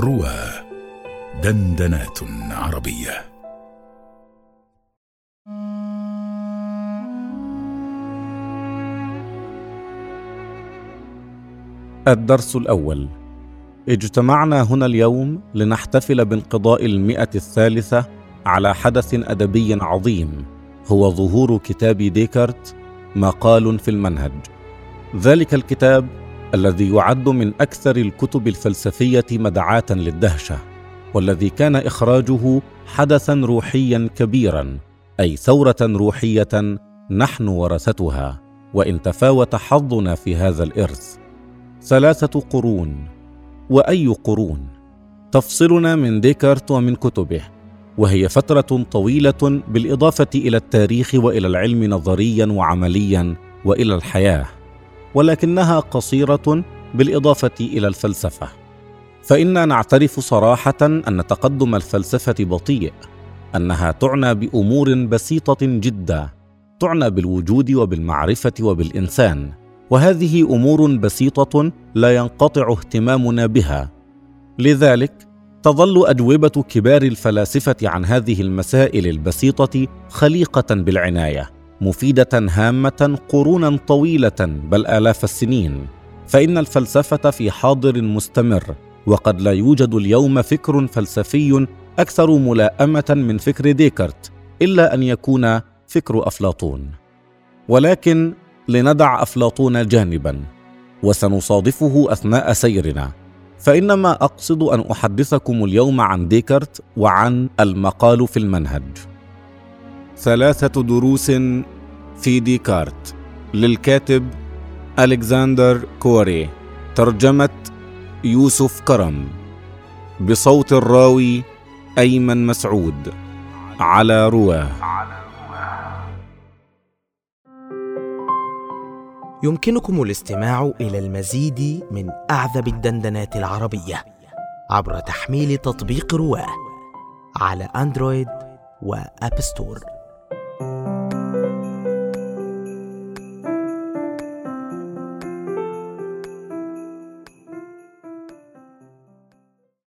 روى دندنات عربية. الدرس الأول. اجتمعنا هنا اليوم لنحتفل بانقضاء المئة الثالثة على حدث أدبي عظيم هو ظهور كتاب ديكارت مقال في المنهج. ذلك الكتاب الذي يعد من أكثر الكتب الفلسفية مدعاة للدهشة والذي كان إخراجه حدثا روحيا كبيرا أي ثورة روحية نحن ورثتها وإن تفاوت حظنا في هذا الإرث. ثلاثة قرون. وأي قرون؟ تفصلنا من ديكارت ومن كتبه وهي فترة طويلة بالإضافة إلى التاريخ وإلى العلم نظريا وعمليا وإلى الحياة. ولكنها قصيرة بالإضافة إلى الفلسفة. فإنا نعترف صراحة أن تقدم الفلسفة بطيء أنها تعنى بأمور بسيطة جدا تعنى بالوجود وبالمعرفة وبالإنسان وهذه أمور بسيطة لا ينقطع اهتمامنا بها. لذلك تظل أجوبة كبار الفلاسفة عن هذه المسائل البسيطة خليقة بالعناية. مفيدة هامة قرونا طويلة بل آلاف السنين. فإن الفلسفة في حاضر مستمر وقد لا يوجد اليوم فكر فلسفي أكثر ملائمة من فكر ديكارت إلا أن يكون فكر أفلاطون. ولكن لندع أفلاطون جانبا وسنصادفه أثناء سيرنا. فإنما أقصد أن أحدثكم اليوم عن ديكارت وعن المقال في المنهج. ثلاثة دروس في ديكارت للكاتب ألكسندر كوري ترجمة يوسف كرم بصوت الراوي أيمن مسعود على رواه. يمكنكم الاستماع إلى المزيد من أعذب الدندنات العربية عبر تحميل تطبيق رواه على أندرويد وأب ستور.